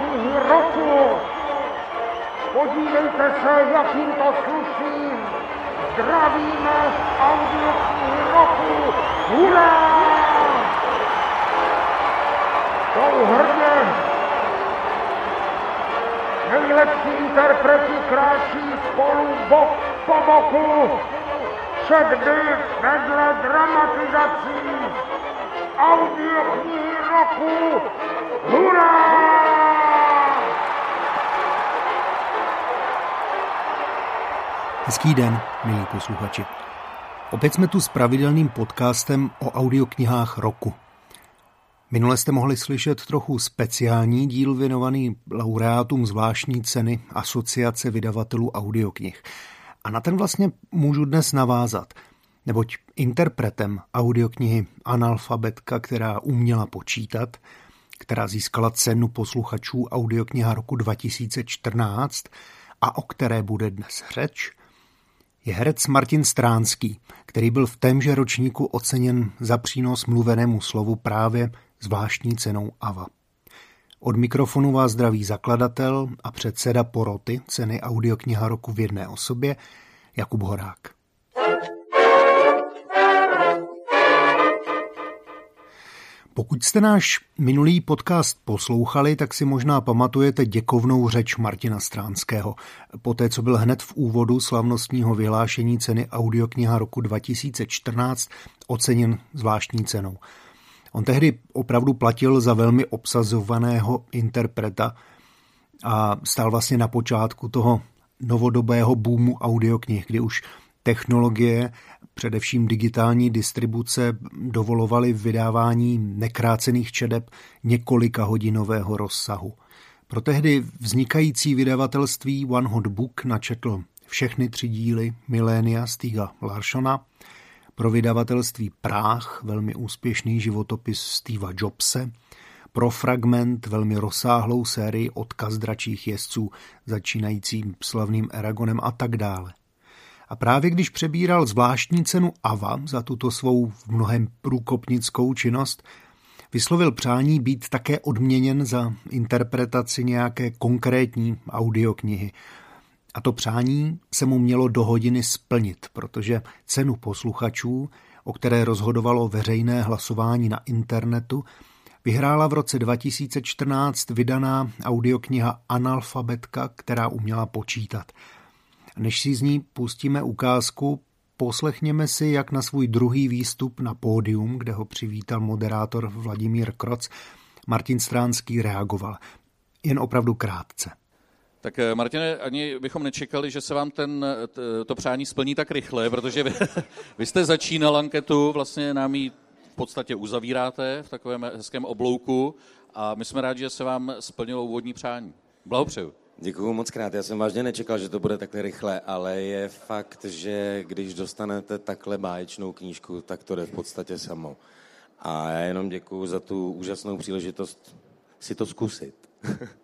knihy roku. Podívejte se, jakým to sluší. Zdravíme audioknihy roku. Hurá! Souhrně nejlepší interpreti kráčí spolu bok po boku. Všakdy vedle dramatizací audioknihy roku. Hurá! Hezký den, milí posluchači. Opět jsme tu s pravidelným podcastem o audioknihách roku. Minule jste mohli slyšet trochu speciální díl věnovaný laureátům zvláštní ceny Asociace vydavatelů audioknih. A na ten vlastně můžu dnes navázat, neboť interpretem audioknihy Analfabetka, která uměla počítat, která získala cenu posluchačů audiokniha roku 2014 a o které bude dnes řeč, je herec Martin Stránský, který byl v témže ročníku oceněn za přínos mluvenému slovu právě zvláštní cenou AVA. Od mikrofonu vás zdraví zakladatel a předseda poroty ceny audiokniha roku v jedné osobě Jakub Horák. Pokud jste náš minulý podcast poslouchali, tak si možná pamatujete děkovnou řeč Martina Stránského. Poté, co byl hned v úvodu slavnostního vyhlášení ceny audiokniha roku 2014 oceněn zvláštní cenou. On tehdy opravdu platil za velmi obsazovaného interpreta a stál vlastně na počátku toho novodobého boomu audioknih, kdy už technologie, především digitální distribuce, dovolovaly vydávání nekrácených čedeb několika hodinového rozsahu. Pro tehdy vznikající vydavatelství One Hot Book načetl všechny tři díly Milénia Stiga Larshona pro vydavatelství Práh velmi úspěšný životopis Steva Jobse, pro fragment velmi rozsáhlou sérii Odkaz dračích jezdců, začínajícím slavným Eragonem a tak dále. A právě když přebíral zvláštní cenu AVA za tuto svou v mnohem průkopnickou činnost, vyslovil přání být také odměněn za interpretaci nějaké konkrétní audioknihy, a to přání se mu mělo do hodiny splnit, protože cenu posluchačů, o které rozhodovalo veřejné hlasování na internetu, vyhrála v roce 2014 vydaná audiokniha Analfabetka, která uměla počítat. Než si z ní pustíme ukázku, poslechněme si, jak na svůj druhý výstup na pódium, kde ho přivítal moderátor Vladimír Kroc, Martin Stránský reagoval. Jen opravdu krátce. Tak eh, Martine, ani bychom nečekali, že se vám ten, to přání splní tak rychle, protože vy, vy jste začínal anketu, vlastně nám ji v podstatě uzavíráte v takovém hezkém oblouku a my jsme rádi, že se vám splnilo úvodní přání. Blahopřeju. Děkuji moc krát. Já jsem vážně nečekal, že to bude takhle rychle, ale je fakt, že když dostanete takhle báječnou knížku, tak to jde v podstatě samo. A já jenom děkuji za tu úžasnou příležitost si to zkusit.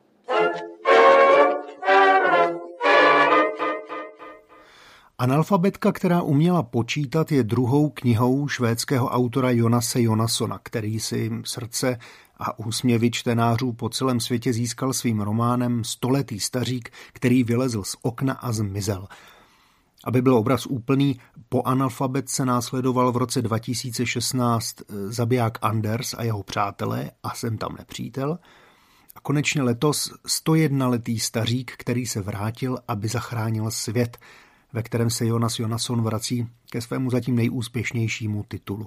Analfabetka, která uměla počítat, je druhou knihou švédského autora Jonase Jonasona, který si srdce a úsměvy čtenářů po celém světě získal svým románem Stoletý stařík, který vylezl z okna a zmizel. Aby byl obraz úplný, po analfabetce následoval v roce 2016 zabiják Anders a jeho přátelé a jsem tam nepřítel. A konečně letos 101-letý stařík, který se vrátil, aby zachránil svět – ve kterém se Jonas Jonasson vrací ke svému zatím nejúspěšnějšímu titulu.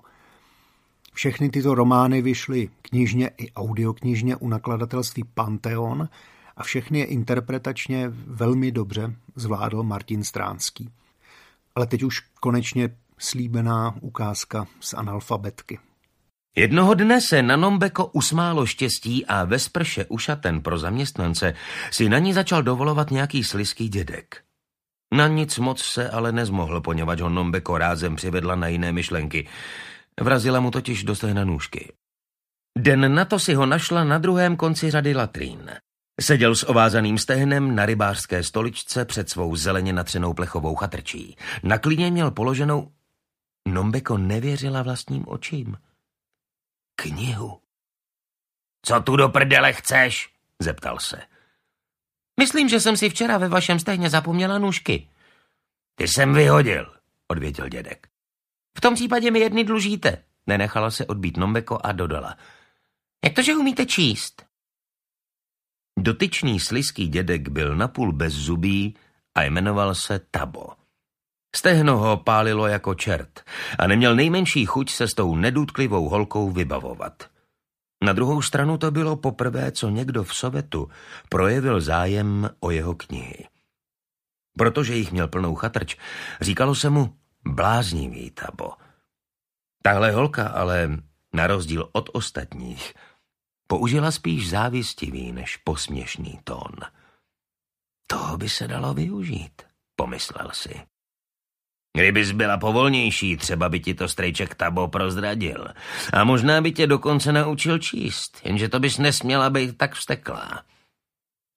Všechny tyto romány vyšly knižně i audioknižně u nakladatelství Pantheon a všechny je interpretačně velmi dobře zvládl Martin Stránský. Ale teď už konečně slíbená ukázka z analfabetky. Jednoho dne se na Nombeko usmálo štěstí a ve sprše ušaten pro zaměstnance si na ní začal dovolovat nějaký sliský dědek. Na nic moc se ale nezmohl, poněvadž ho Nombeko rázem přivedla na jiné myšlenky. Vrazila mu totiž do na nůžky. Den na to si ho našla na druhém konci řady latrín. Seděl s ovázaným stehnem na rybářské stoličce před svou zeleně natřenou plechovou chatrčí. Na klíně měl položenou... Nombeko nevěřila vlastním očím. Knihu. Co tu do prdele chceš? Zeptal se. Myslím, že jsem si včera ve vašem stehně zapomněla nůžky. Ty jsem vyhodil, odvětil dědek. V tom případě mi jedny dlužíte. Nenechala se odbít Nombeko a dodala. Jak to, že umíte číst? Dotyčný sliský dědek byl napůl bez zubí a jmenoval se Tabo. Stehno ho pálilo jako čert a neměl nejmenší chuť se s tou nedůtklivou holkou vybavovat. Na druhou stranu to bylo poprvé, co někdo v Sovětu projevil zájem o jeho knihy. Protože jich měl plnou chatrč, říkalo se mu bláznivý tabo. Tahle holka ale, na rozdíl od ostatních, použila spíš závistivý než posměšný tón. Toho by se dalo využít, pomyslel si. Kdybys byla povolnější, třeba by ti to strejček Tabo prozradil. A možná by tě dokonce naučil číst, jenže to bys nesměla být tak vsteklá.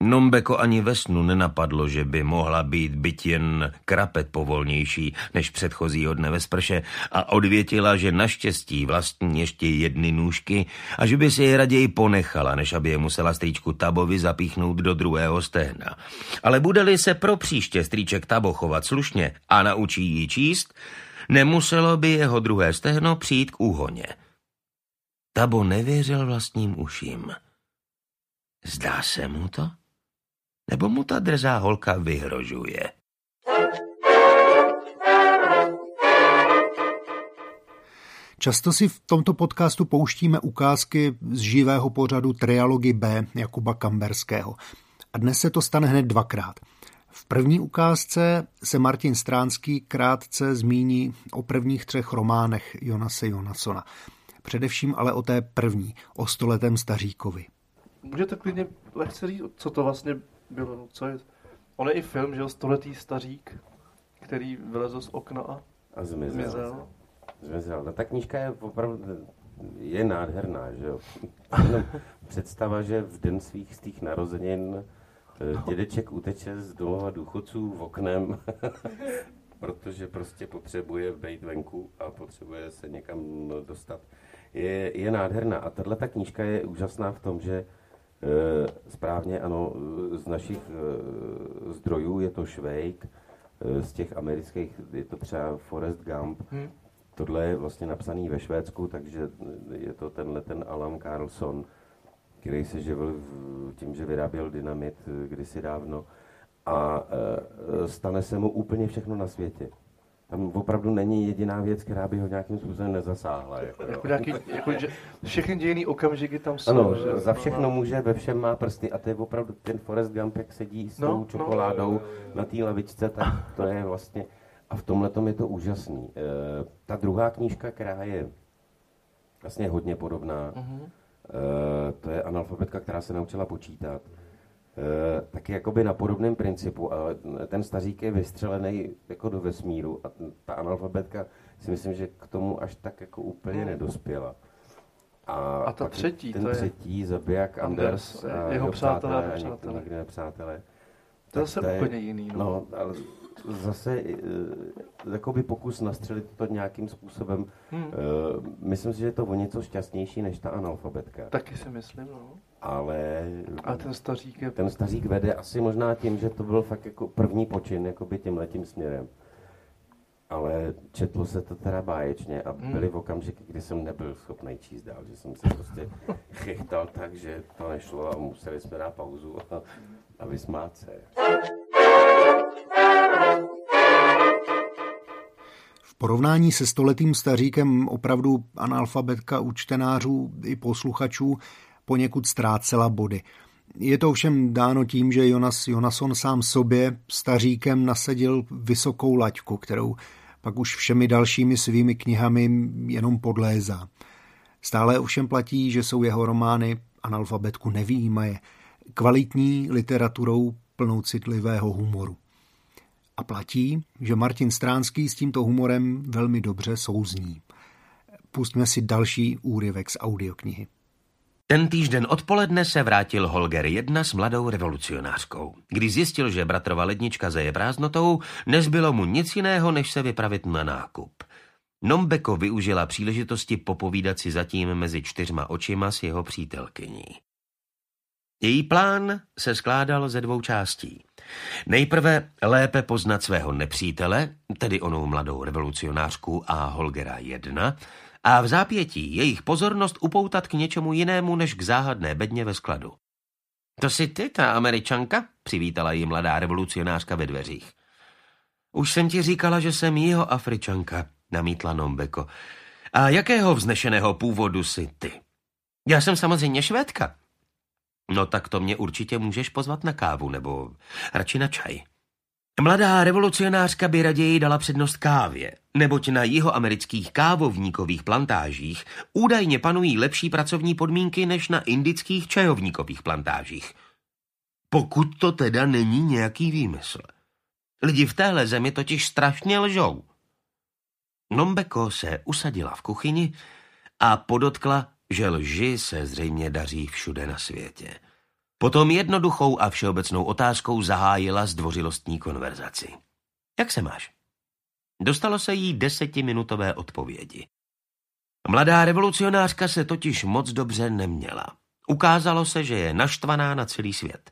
Nombeko ani ve snu nenapadlo, že by mohla být byt jen krapet povolnější než předchozího dne ve sprše a odvětila, že naštěstí vlastní ještě jedny nůžky a že by si je raději ponechala, než aby je musela strýčku Tabovi zapíchnout do druhého stehna. Ale bude-li se pro příště strýček Tabo chovat slušně a naučí ji číst, nemuselo by jeho druhé stehno přijít k úhoně. Tabo nevěřil vlastním uším. Zdá se mu to? Nebo mu ta drzá holka vyhrožuje? Často si v tomto podcastu pouštíme ukázky z živého pořadu Trialogy B Jakuba Kamberského. A dnes se to stane hned dvakrát. V první ukázce se Martin Stránský krátce zmíní o prvních třech románech Jonase Jonasona. Především ale o té první, o stoletém staříkovi. Můžete klidně lehce říct, co to vlastně bylo, co je? On je i film, že jo, stoletý stařík, který vylezl z okna a, A zmizel. zmizel. Zmizel. No, ta knížka je opravdu je nádherná, že jo. Jenom představa, že v den svých stých narozenin eh, dědeček uteče z domova důchodců v oknem, protože prostě potřebuje být venku a potřebuje se někam dostat. Je, je nádherná. A tahle ta knížka je úžasná v tom, že správně, ano, z našich eh, zdrojů je to Švejk, eh, z těch amerických je to třeba Forrest Gump. Hmm. Tohle je vlastně napsaný ve Švédsku, takže je to tenhle ten Alan Carlson, který se živil tím, že vyráběl dynamit kdysi dávno. A stane se mu úplně všechno na světě. Tam opravdu není jediná věc, která by ho nějakým způsobem nezasáhla. Jako, Jako nějaký, jako, že všechny dějiný okamžiky tam jsou. ano, že? za všechno může, ve všem má prsty a to je opravdu ten Forrest Gump, jak sedí s No, tou no. čokoládou na té lavičce, tak to je vlastně, a v tomhle je to úžasný. E, ta druhá knížka, která je vlastně hodně podobná, Mhm. e, to je analfabetka, která se naučila počítat. E, taky jakoby na podobném principu, ale ten stařík je vystřelený jako do vesmíru a ta analfabetka si myslím, že k tomu až tak jako úplně nedospěla. A, A ta třetí, ten to je- třetí, zabiják Anders, Anders, a jeho přátelé a nepřátelé. Nikdy nepřátelé. To je zase úplně jiný, no. No, ale zase jakoby pokus nastřelit to nějakým způsobem. Hmm. E, myslím si, že je to o něco šťastnější než ta analfabetka. Taky si myslím, no. Ale A ten stařík je... ten stařík vede asi možná tím, že to byl fakt jako první počin jakoby tímhletím směrem. Ale četlo se to teda báječně a Hmm. byly okamžiky, kdy jsem nebyl schopný číst dál, že jsem se prostě chychtal tak, že to nešlo a museli jsme dát pauzu a, a vysmát se. V porovnání se stoletým staříkem opravdu analfabetka u čtenářů i posluchačů poněkud ztrácela body. Je to ovšem dáno tím, že Jonas Jonason sám sobě staříkem nasadil vysokou laťku, kterou pak už všemi dalšími svými knihami jenom podlézá. Stále ovšem platí, že jsou jeho romány analfabetku nevýjímaje, kvalitní literaturou plnou citlivého humoru. A platí, že Martin Stránský s tímto humorem velmi dobře souzní. Pustíme si další úryvek z audioknihy. Ten týžden odpoledne se vrátil Holger jedna s mladou revolucionářkou. Když zjistil, že bratrova lednička zeje prázdnotou, nezbylo mu nic jiného, než se vypravit na nákup. Nombeko využila příležitosti popovídat si zatím mezi čtyřma očima s jeho přítelkyní. Její plán se skládal ze dvou částí. Nejprve lépe poznat svého nepřítele, tedy onou mladou revolucionářku a Holgera 1, a v zápětí jejich pozornost upoutat k něčemu jinému než k záhadné bedně ve skladu. To jsi ty, ta američanka? Přivítala ji mladá revolucionářka ve dveřích. Už jsem ti říkala, že jsem jeho Afričanka, namítla Nombeko. A jakého vznešeného původu jsi ty? Já jsem samozřejmě švédka. No tak to mě určitě můžeš pozvat na kávu, nebo radši na čaj. Mladá revolucionářka by raději dala přednost kávě, neboť na jihoamerických kávovníkových plantážích údajně panují lepší pracovní podmínky než na indických čajovníkových plantážích. Pokud to teda není nějaký výmysl. Lidi v téhle zemi totiž strašně lžou. Nombeko se usadila v kuchyni a podotkla, že lži se zřejmě daří všude na světě. Potom jednoduchou a všeobecnou otázkou zahájila zdvořilostní konverzaci. Jak se máš? Dostalo se jí desetiminutové odpovědi. Mladá revolucionářka se totiž moc dobře neměla. Ukázalo se, že je naštvaná na celý svět.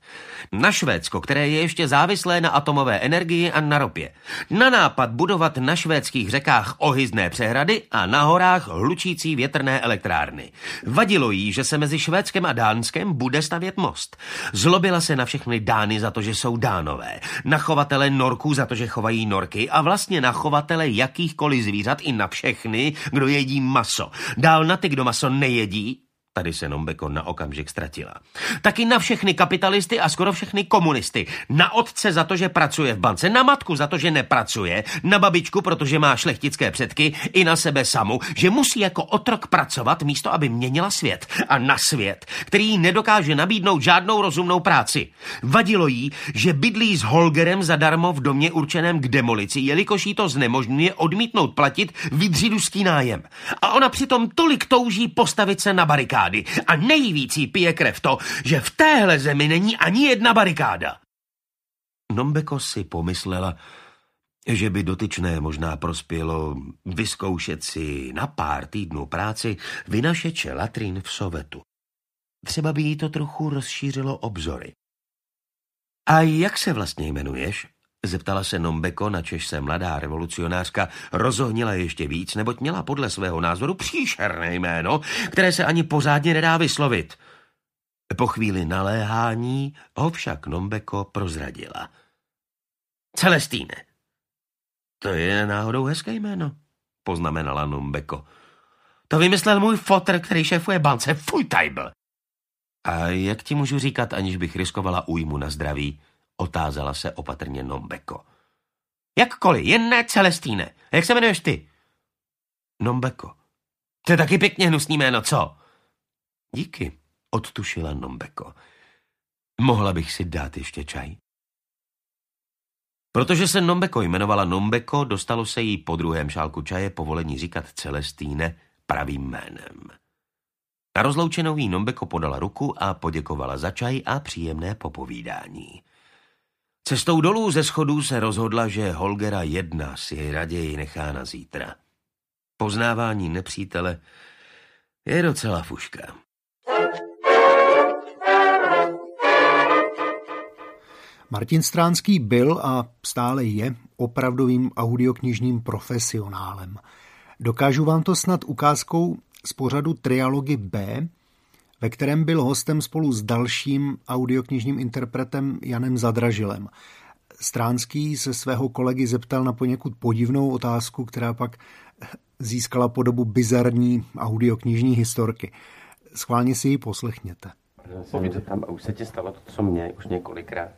Na Švédsko, které je ještě závislé na atomové energii a na ropě. Na nápad budovat na švédských řekách ohyzné přehrady a na horách hlučící větrné elektrárny. Vadilo jí, že se mezi Švédskem a Dánskem bude stavět most. Zlobila se na všechny Dány za to, že jsou Dánové. Na chovatele norků za to, že chovají norky a vlastně na chovatele jakýchkoliv zvířat i na všechny, kdo jedí maso. Dál na ty, kdo maso nejedí, Tady se Nombeko na okamžik ztratila. Taky na všechny kapitalisty a skoro všechny komunisty. Na otce za to, že pracuje v bance, na matku za to, že nepracuje, na babičku, protože má šlechtické předky, i na sebe samu, že musí jako otrok pracovat místo, aby měnila svět. A na svět, který jí nedokáže nabídnout žádnou rozumnou práci. Vadilo jí, že bydlí s Holgerem zadarmo v domě určeném k demolici, jelikož jí to znemožňuje odmítnout platit vydřiduský nájem. A ona přitom tolik touží postavit se na barikádu barikády a nejvíc jí pije krev to, že v téhle zemi není ani jedna barikáda. Nombeko si pomyslela, že by dotyčné možná prospělo vyzkoušet si na pár týdnů práci vynašeče latrín v Sovetu. Třeba by jí to trochu rozšířilo obzory. A jak se vlastně jmenuješ? Zeptala se Nombeko, načež se mladá revolucionářka rozohnila ještě víc, neboť měla podle svého názoru příšerné jméno, které se ani pořádně nedá vyslovit. Po chvíli naléhání ho však Nombeko prozradila. Celestýne. To je náhodou hezké jméno, poznamenala Nombeko. To vymyslel můj fotr, který šéfuje bance Fujtajbl. A jak ti můžu říkat, aniž bych riskovala újmu na zdraví? Otázala se opatrně Nombeko. Jakkoliv, jen ne Celestíne. Jak se jmenuješ ty? Nombeko. To je taky pěkně hnusný jméno, co? Díky, odtušila Nombeko. Mohla bych si dát ještě čaj? Protože se Nombeko jmenovala Nombeko, dostalo se jí po druhém šálku čaje povolení říkat Celestíne pravým jménem. Na rozloučenou jí Nombeko podala ruku a poděkovala za čaj a příjemné popovídání. Cestou dolů ze schodů se rozhodla, že Holgera jedna si raději nechá na zítra. Poznávání nepřítele je docela fuška. Martin Stránský byl a stále je opravdovým audioknižním profesionálem. Dokážu vám to snad ukázkou z pořadu Trialogy B, ve kterém byl hostem spolu s dalším audioknižním interpretem Janem Zadražilem. Stránský se svého kolegy zeptal na poněkud podivnou otázku, která pak získala podobu bizarní audioknižní historky. Schválně si ji poslechněte. Tam, a už se ti stalo to, co mě, už několikrát.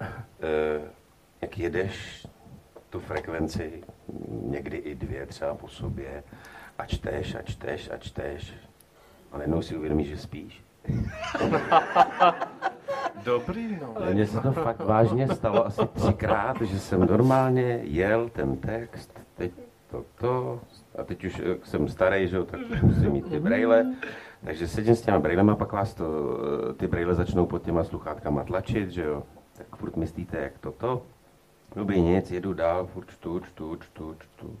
E, jak jedeš tu frekvenci, někdy i dvě třeba po sobě, a čteš a čteš a čteš, a najednou si uvědomíš, že spíš. Dobrý, no. Mně se to fakt vážně stalo asi třikrát, že jsem normálně jel ten text, teď toto, a teď už jsem starý, že jo, tak musím mít ty brejle, takže sedím s těma brejlema, pak vás to, ty brejle začnou pod těma sluchátkama tlačit, že jo, tak furt myslíte, jak toto. Dobrý, nic, jedu dál, furt čtu, čtu, čtu, čtu.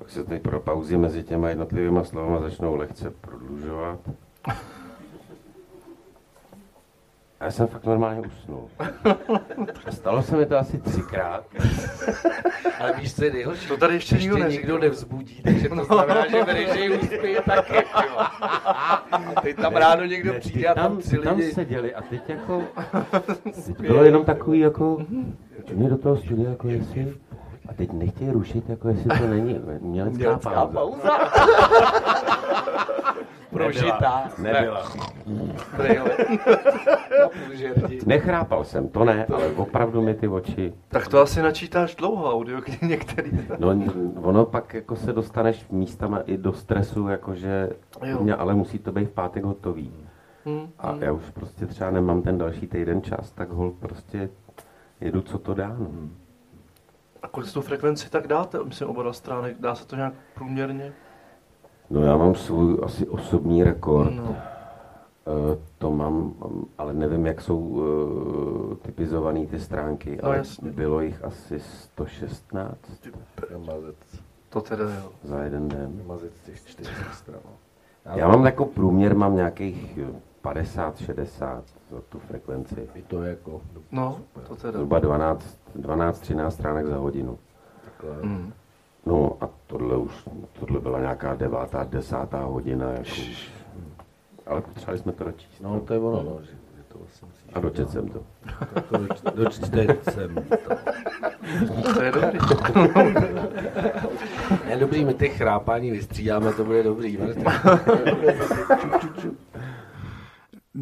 Pak se ty pro pauzy mezi těma jednotlivými slovama začnou lehce prodlužovat. A já jsem fakt normálně usnul. Stalo se mi to asi třikrát. Ale víš, co je nejhorší? To tady ještě nikdo neříkal. nikdo nevzbudí, takže to znamená, že Verežej uspí taky, jo. A teď tam ráno někdo Ne, přijde a tam tam, tři ty tam lidi. seděli a teď jako... Teď bylo jenom takový jako... Mě do toho studia jako jestli... A teď nechtějí rušit, jako jestli to není umělecká Dělecká pauza. pauza. Prožitá. Nebyla. Žerdi. Nechrápal jsem, to ne, ale opravdu mi ty oči... Tak to asi načítáš dlouho audio, kdy některý. No, ono pak jako se dostaneš místama i do stresu, jakože... Mě, ale musí to být v pátek hotový. Hmm. A já už prostě třeba nemám ten další týden čas, tak hol prostě jedu, co to dá. No. A kolik tu frekvenci tak dáte? Myslím, oba dva stránek. Dá se to nějak průměrně? no já mám svůj asi osobní rekord. No. Eh, To mám, ale nevím, jak jsou uh, typizované ty stránky, No, ale jasně. bylo jich asi 116 Mazec, To teda jo. za jeden den. mazec těch 40 stran. Já mám jako průměr, mám nějakých 50-60 za tu frekvenci. I to je jako No, to teda. Zhruba 12-13 stránek za hodinu. takhle. Hmm. No a tohle už, tohle byla nějaká devátá, desátá hodina. Jako už. Ale potřebovali jsme to dočíst. No to je ono, no, že, že to vlastně musíš. A dočet jsem to. Tak to doč- jsem to. To je dobrý. Je dobrý, my těch chrápání vystřídáme, to bude dobrý. Martin.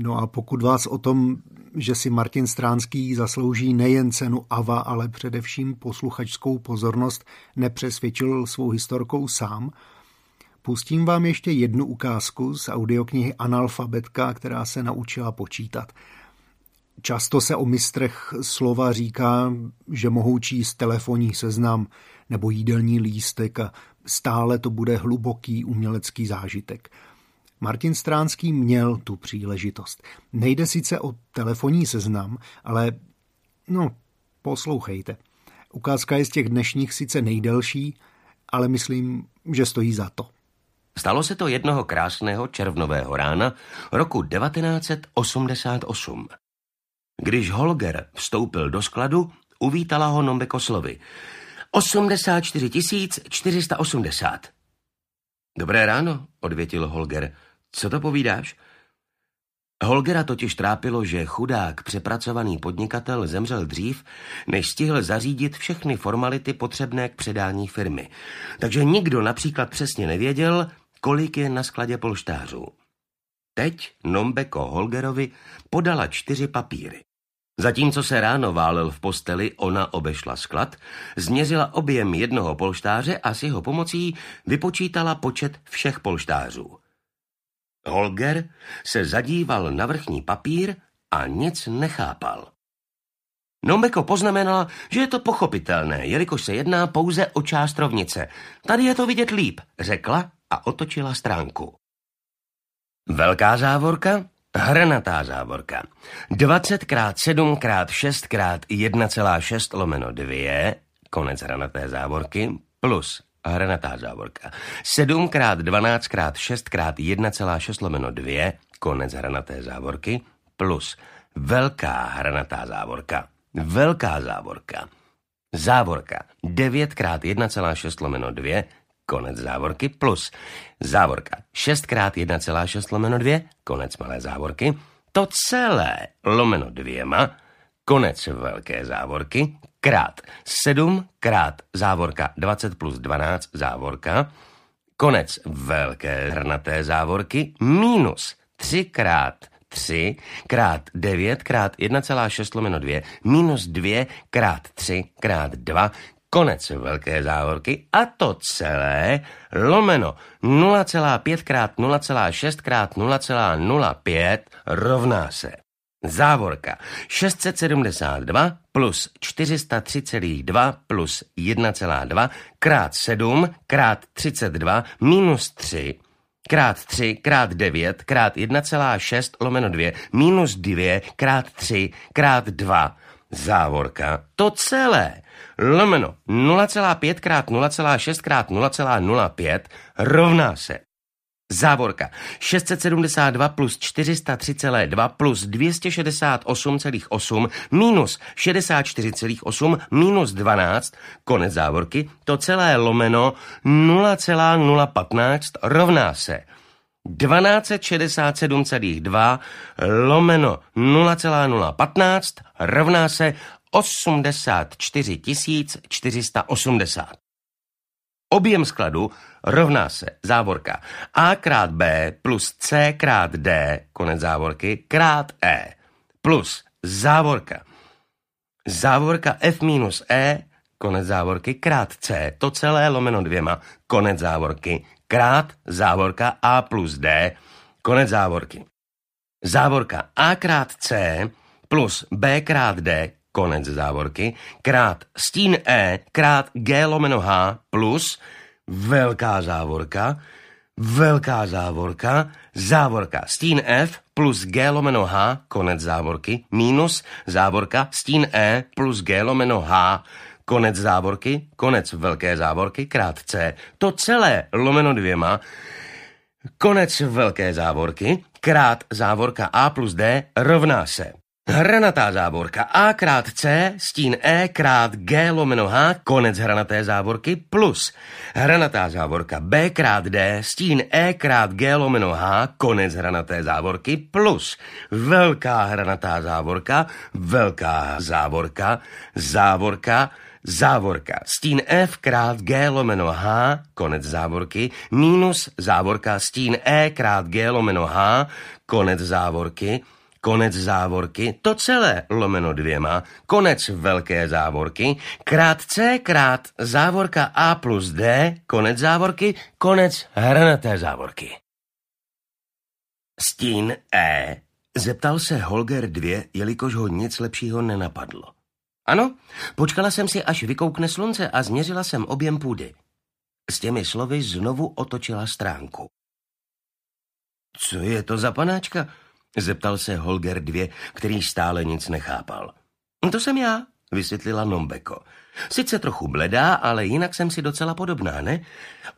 No a pokud vás o tom, že si Martin Stránský zaslouží nejen cenu AVA, ale především posluchačskou pozornost, nepřesvědčil svou historkou sám, pustím vám ještě jednu ukázku z audioknihy Analfabetka, která se naučila počítat. Často se o mistrech slova říká, že mohou číst telefonní seznam nebo jídelní lístek a stále to bude hluboký umělecký zážitek. Martin Stránský měl tu příležitost. Nejde sice o telefonní seznam, ale no, poslouchejte. Ukázka je z těch dnešních sice nejdelší, ale myslím, že stojí za to. Stalo se to jednoho krásného červnového rána roku 1988. Když Holger vstoupil do skladu, uvítala ho Nombeko slovy. 84 480. Dobré ráno, odvětil Holger. Co to povídáš? Holgera totiž trápilo, že chudák přepracovaný podnikatel zemřel dřív, než stihl zařídit všechny formality potřebné k předání firmy. Takže nikdo například přesně nevěděl, kolik je na skladě polštářů. Teď Nombeko Holgerovi podala čtyři papíry. Zatímco se ráno válel v posteli, ona obešla sklad, změřila objem jednoho polštáře a s jeho pomocí vypočítala počet všech polštářů. Holger se zadíval na vrchní papír a nic nechápal. Nombeko poznamenala, že je to pochopitelné, jelikož se jedná pouze o část rovnice. Tady je to vidět líp, řekla a otočila stránku. Velká závorka, hranatá závorka. 20 x 7 x 6 x 1,6 lomeno 2, konec hranaté závorky, plus hranatá závorka. 7 x 12 x 6 x 1,6 lomeno 2, konec hranaté závorky, plus velká hranatá závorka. Velká závorka. Závorka 9 x 1,6 lomeno 2, konec závorky, plus závorka 6 x 1,6 lomeno 2, konec malé závorky, to celé lomeno dvěma, konec velké závorky, krát 7 krát závorka. 20 plus 12 závorka, konec velké hrnaté závorky, minus 3 krát 3 krát 9 krát 1,6 lomeno 2 minus 2 krát 3 krát 2 konec velké závorky. A to celé lomeno 0,5 krát 0,6 krát 0,05 rovná se. Závorka 672 plus 403,2 plus 1,2 krát 7 krát 32 minus 3 krát 3 krát 9 krát 1,6 lomeno 2 minus 2 krát 3 krát 2 závorka. To celé lomeno 0,5 krát 0,6 krát 0,05 rovná se. Závorka. 672 plus 403,2 plus 268,8 minus 64,8 minus 12, konec závorky, to celé lomeno 0,015 rovná se 1267,2 lomeno 0,015 rovná se 84 480. Objem skladu rovná se závorka A krát B plus C krát D, konec závorky, krát E, plus závorka. Závorka F minus E, konec závorky, krát C, to celé lomeno dvěma, konec závorky, krát závorka A plus D, konec závorky. Závorka A krát C plus B krát D, konec závorky, krát stín E krát G lomeno H plus velká závorka, velká závorka, závorka stín F plus G lomeno H, konec závorky, minus závorka stín E plus G lomeno H, konec závorky, konec velké závorky, krát C. To celé lomeno dvěma, konec velké závorky, krát závorka A plus D rovná se Hranatá závorka. A krát C, stín E krát G lomeno H, konec hranaté závorky, plus. Hranatá závorka B krát D, stín E krát G lomeno H, konec hranaté závorky, plus. Velká hranatá závorka, velká závorka, závorka, závorka, stín F krát G lomeno H, konec závorky, minus závorka, stín E krát G lomeno H, konec závorky, konec závorky, to celé lomeno dvěma, konec velké závorky, krát C krát závorka A plus D, konec závorky, konec hranaté závorky. Stín E. Zeptal se Holger 2, jelikož ho nic lepšího nenapadlo. Ano, počkala jsem si, až vykoukne slunce a změřila jsem objem půdy. S těmi slovy znovu otočila stránku. Co je to za panáčka? Zeptal se Holger dvě, který stále nic nechápal. To jsem já, vysvětlila Nombeko. Sice trochu bledá, ale jinak jsem si docela podobná, ne?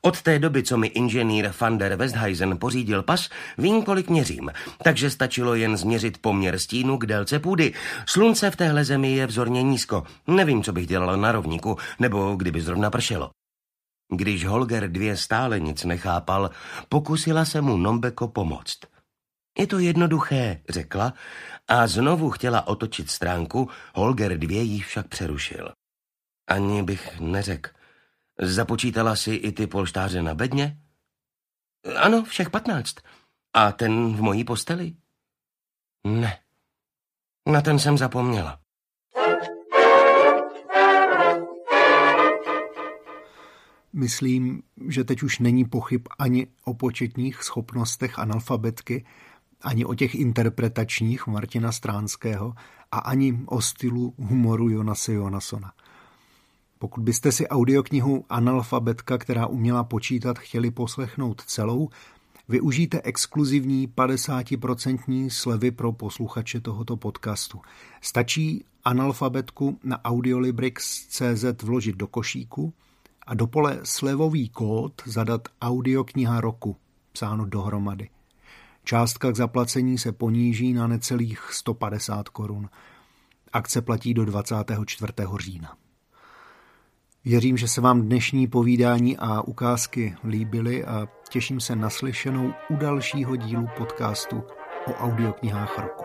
Od té doby, co mi inženýr van der Westheisen pořídil pas, vím, kolik měřím, takže stačilo jen změřit poměr stínu k délce půdy. Slunce v téhle zemi je vzorně nízko. Nevím, co bych dělala na rovníku, nebo kdyby zrovna pršelo. Když Holger dvě stále nic nechápal, pokusila se mu Nombeko pomoct. Je to jednoduché, řekla a znovu chtěla otočit stránku, Holger dvě jí však přerušil. Ani bych neřekl. Započítala si i ty polštáře na bedně? Ano, všech patnáct. A ten v mojí posteli? Ne. Na ten jsem zapomněla. Myslím, že teď už není pochyb ani o početních schopnostech analfabetky, ani o těch interpretačních Martina Stránského a ani o stylu humoru Jonase Jonasona. Pokud byste si audioknihu Analfabetka, která uměla počítat, chtěli poslechnout celou, využijte exkluzivní 50% slevy pro posluchače tohoto podcastu. Stačí analfabetku na audiolibrix.cz vložit do košíku a do pole slevový kód zadat audiokniha roku, psáno dohromady. Částka k zaplacení se poníží na necelých 150 korun. Akce platí do 24. října. Věřím, že se vám dnešní povídání a ukázky líbily a těším se na slyšenou u dalšího dílu podcastu o audioknihách roku.